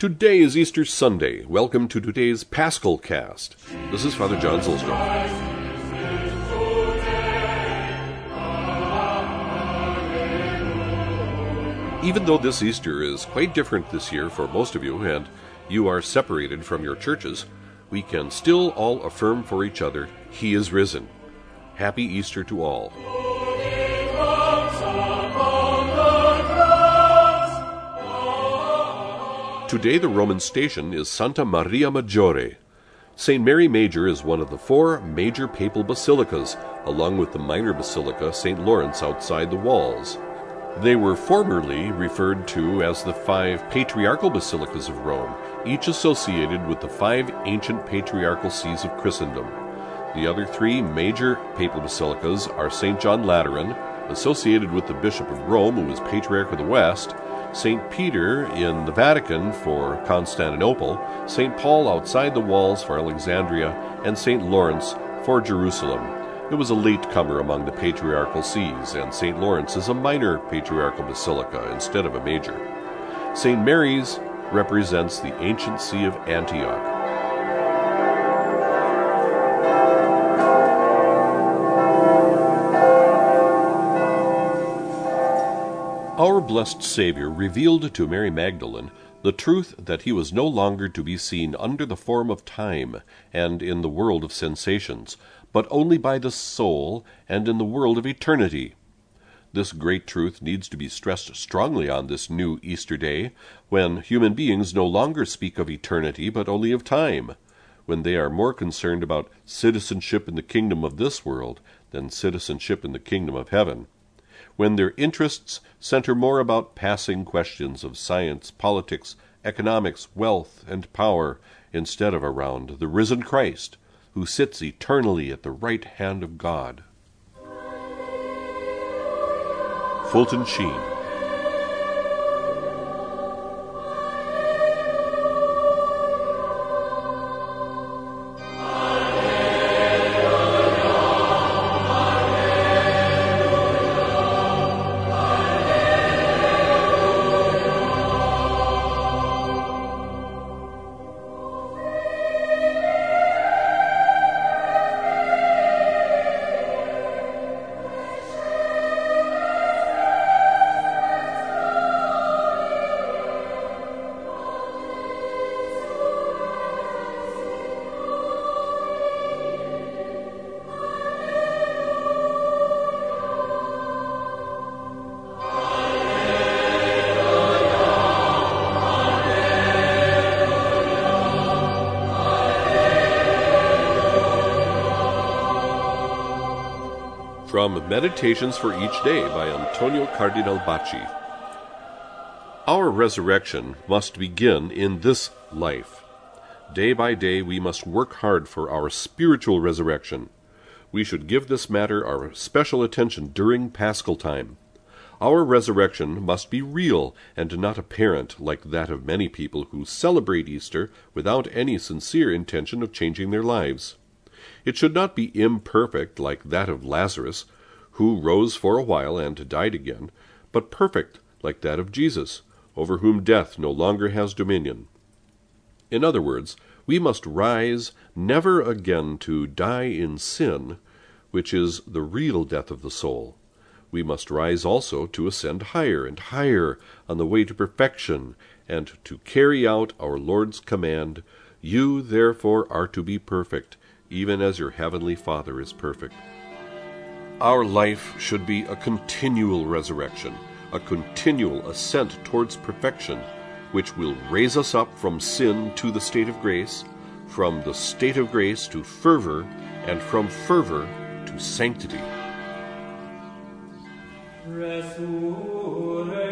Today is Easter Sunday. Welcome to today's Paschal Cast. This is Father John Zuhlsdorf. Even though this Easter is quite different this year for most of you, and you are separated from your churches, we can still all affirm for each other, He is risen. Happy Easter to all. Today, the Roman station is Santa Maria Maggiore. St. Mary Major is one of the four major papal basilicas, along with the minor basilica St. Lawrence outside the walls. They were formerly referred to as the five patriarchal basilicas of Rome, each associated with the five ancient patriarchal sees of Christendom. The other three major papal basilicas are St. John Lateran, associated with the Bishop of Rome, who was Patriarch of the West, St. Peter in the Vatican for Constantinople, St. Paul outside the walls for Alexandria, and St. Lawrence for Jerusalem. It was a latecomer among the patriarchal sees, and St. Lawrence is a minor patriarchal basilica instead of a major. St. Mary's represents the ancient see of Antioch. Our blessed Savior revealed to Mary Magdalene the truth that he was no longer to be seen under the form of time and in the world of sensations, but only by the soul and in the world of eternity. This great truth needs to be stressed strongly on this new Easter day, when human beings no longer speak of eternity but only of time, when they are more concerned about citizenship in the kingdom of this world than citizenship in the kingdom of heaven when their interests center more about passing questions of science, politics, economics, wealth, and power, instead of around the risen Christ, who sits eternally at the right hand of God. Fulton Sheen From Meditations for Each Day by Antonio Cardinal Bacci. Our resurrection must begin in this life. Day by day we must work hard for our spiritual resurrection. We should give this matter our special attention during Paschal time. Our resurrection must be real and not apparent like that of many people who celebrate Easter without any sincere intention of changing their lives. It should not be imperfect like that of Lazarus, who rose for a while and died again, but perfect like that of Jesus, over whom death no longer has dominion. In other words, we must rise never again to die in sin, which is the real death of the soul. We must rise also to ascend higher and higher on the way to perfection, and to carry out our Lord's command, You therefore are to be perfect, even as your heavenly Father is perfect. Our life should be a continual resurrection, a continual ascent towards perfection, which will raise us up from sin to the state of grace, from the state of grace to fervor, and from fervor to sanctity. Resurrected.